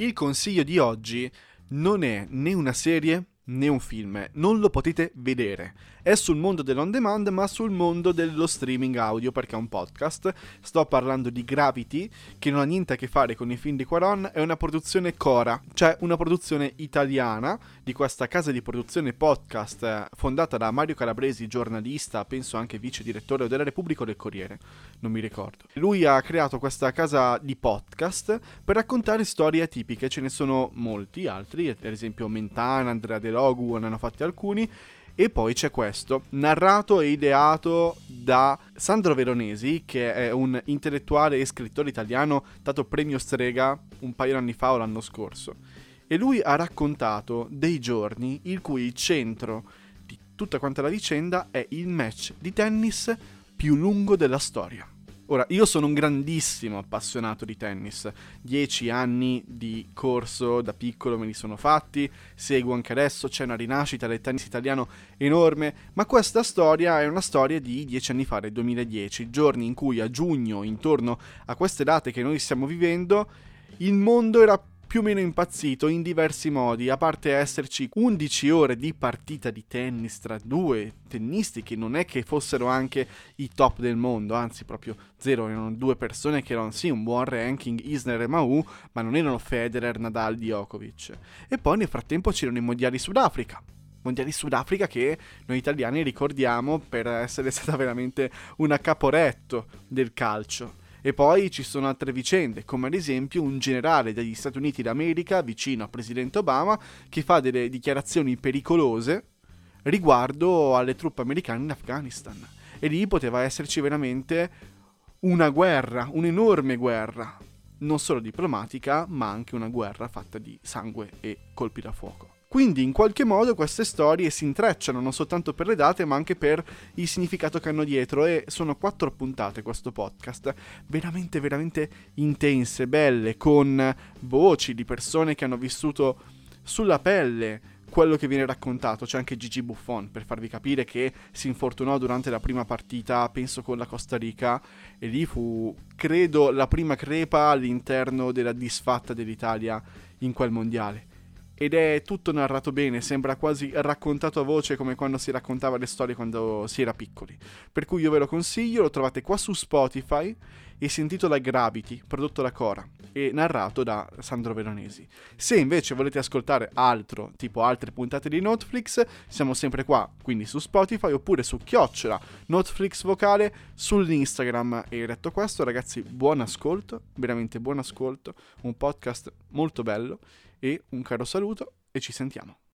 Il consiglio di oggi non è né una serie né un film, non lo potete vedere. È sul mondo dell'on demand, ma sul mondo dello streaming audio, perché è un podcast. Sto parlando di Gravity, che non ha niente a che fare con i film di Quaron, è una produzione Cora, cioè una produzione italiana di questa casa di produzione podcast eh, fondata da Mario Calabresi, giornalista, penso anche vice direttore della Repubblica o del Corriere, non mi ricordo. Lui ha creato questa casa di podcast per raccontare storie atipiche, ce ne sono molti altri, ad esempio Mentana, Andrea De Logu, ne hanno fatti alcuni. E poi c'è questo, narrato e ideato da Sandro Veronesi, che è un intellettuale e scrittore italiano dato premio Strega un paio di anni fa o l'anno scorso. E lui ha raccontato dei giorni in cui il centro di tutta quanta la vicenda è il match di tennis più lungo della storia. Ora, io sono un grandissimo appassionato di tennis, dieci anni di corso da piccolo me li sono fatti, seguo anche adesso, c'è una rinascita del tennis italiano enorme, ma questa storia è una storia di dieci anni fa, del 2010, giorni in cui a giugno, intorno a queste date che noi stiamo vivendo, il mondo era più o meno impazzito in diversi modi, a parte esserci 11 ore di partita di tennis tra due tennisti che non è che fossero anche i top del mondo, anzi proprio zero, erano due persone che erano sì un buon ranking, Isner e Mau, ma non erano Federer, Nadal, Djokovic. E poi nel frattempo c'erano i mondiali Sudafrica, mondiali Sudafrica che noi italiani ricordiamo per essere stata veramente una caporetto del calcio. E poi ci sono altre vicende, come ad esempio un generale degli Stati Uniti d'America vicino al presidente Obama che fa delle dichiarazioni pericolose riguardo alle truppe americane in Afghanistan. E lì poteva esserci veramente una guerra, un'enorme guerra, non solo diplomatica, ma anche una guerra fatta di sangue e colpi da fuoco. Quindi in qualche modo queste storie si intrecciano non soltanto per le date ma anche per il significato che hanno dietro e sono quattro puntate questo podcast, veramente veramente intense, belle, con voci di persone che hanno vissuto sulla pelle quello che viene raccontato. C'è anche Gigi Buffon per farvi capire che si infortunò durante la prima partita, penso con la Costa Rica, e lì fu, credo, la prima crepa all'interno della disfatta dell'Italia in quel mondiale ed è tutto narrato bene, sembra quasi raccontato a voce come quando si raccontava le storie quando si era piccoli. Per cui io ve lo consiglio, lo trovate qua su Spotify e si intitola Gravity, prodotto da Cora e narrato da Sandro Veronesi. Se invece volete ascoltare altro, tipo altre puntate di Netflix, siamo sempre qua, quindi su Spotify oppure su Chiocciola, Netflix vocale, sull'Instagram. E detto questo, ragazzi, buon ascolto, veramente buon ascolto, un podcast molto bello e un caro saluto e ci sentiamo.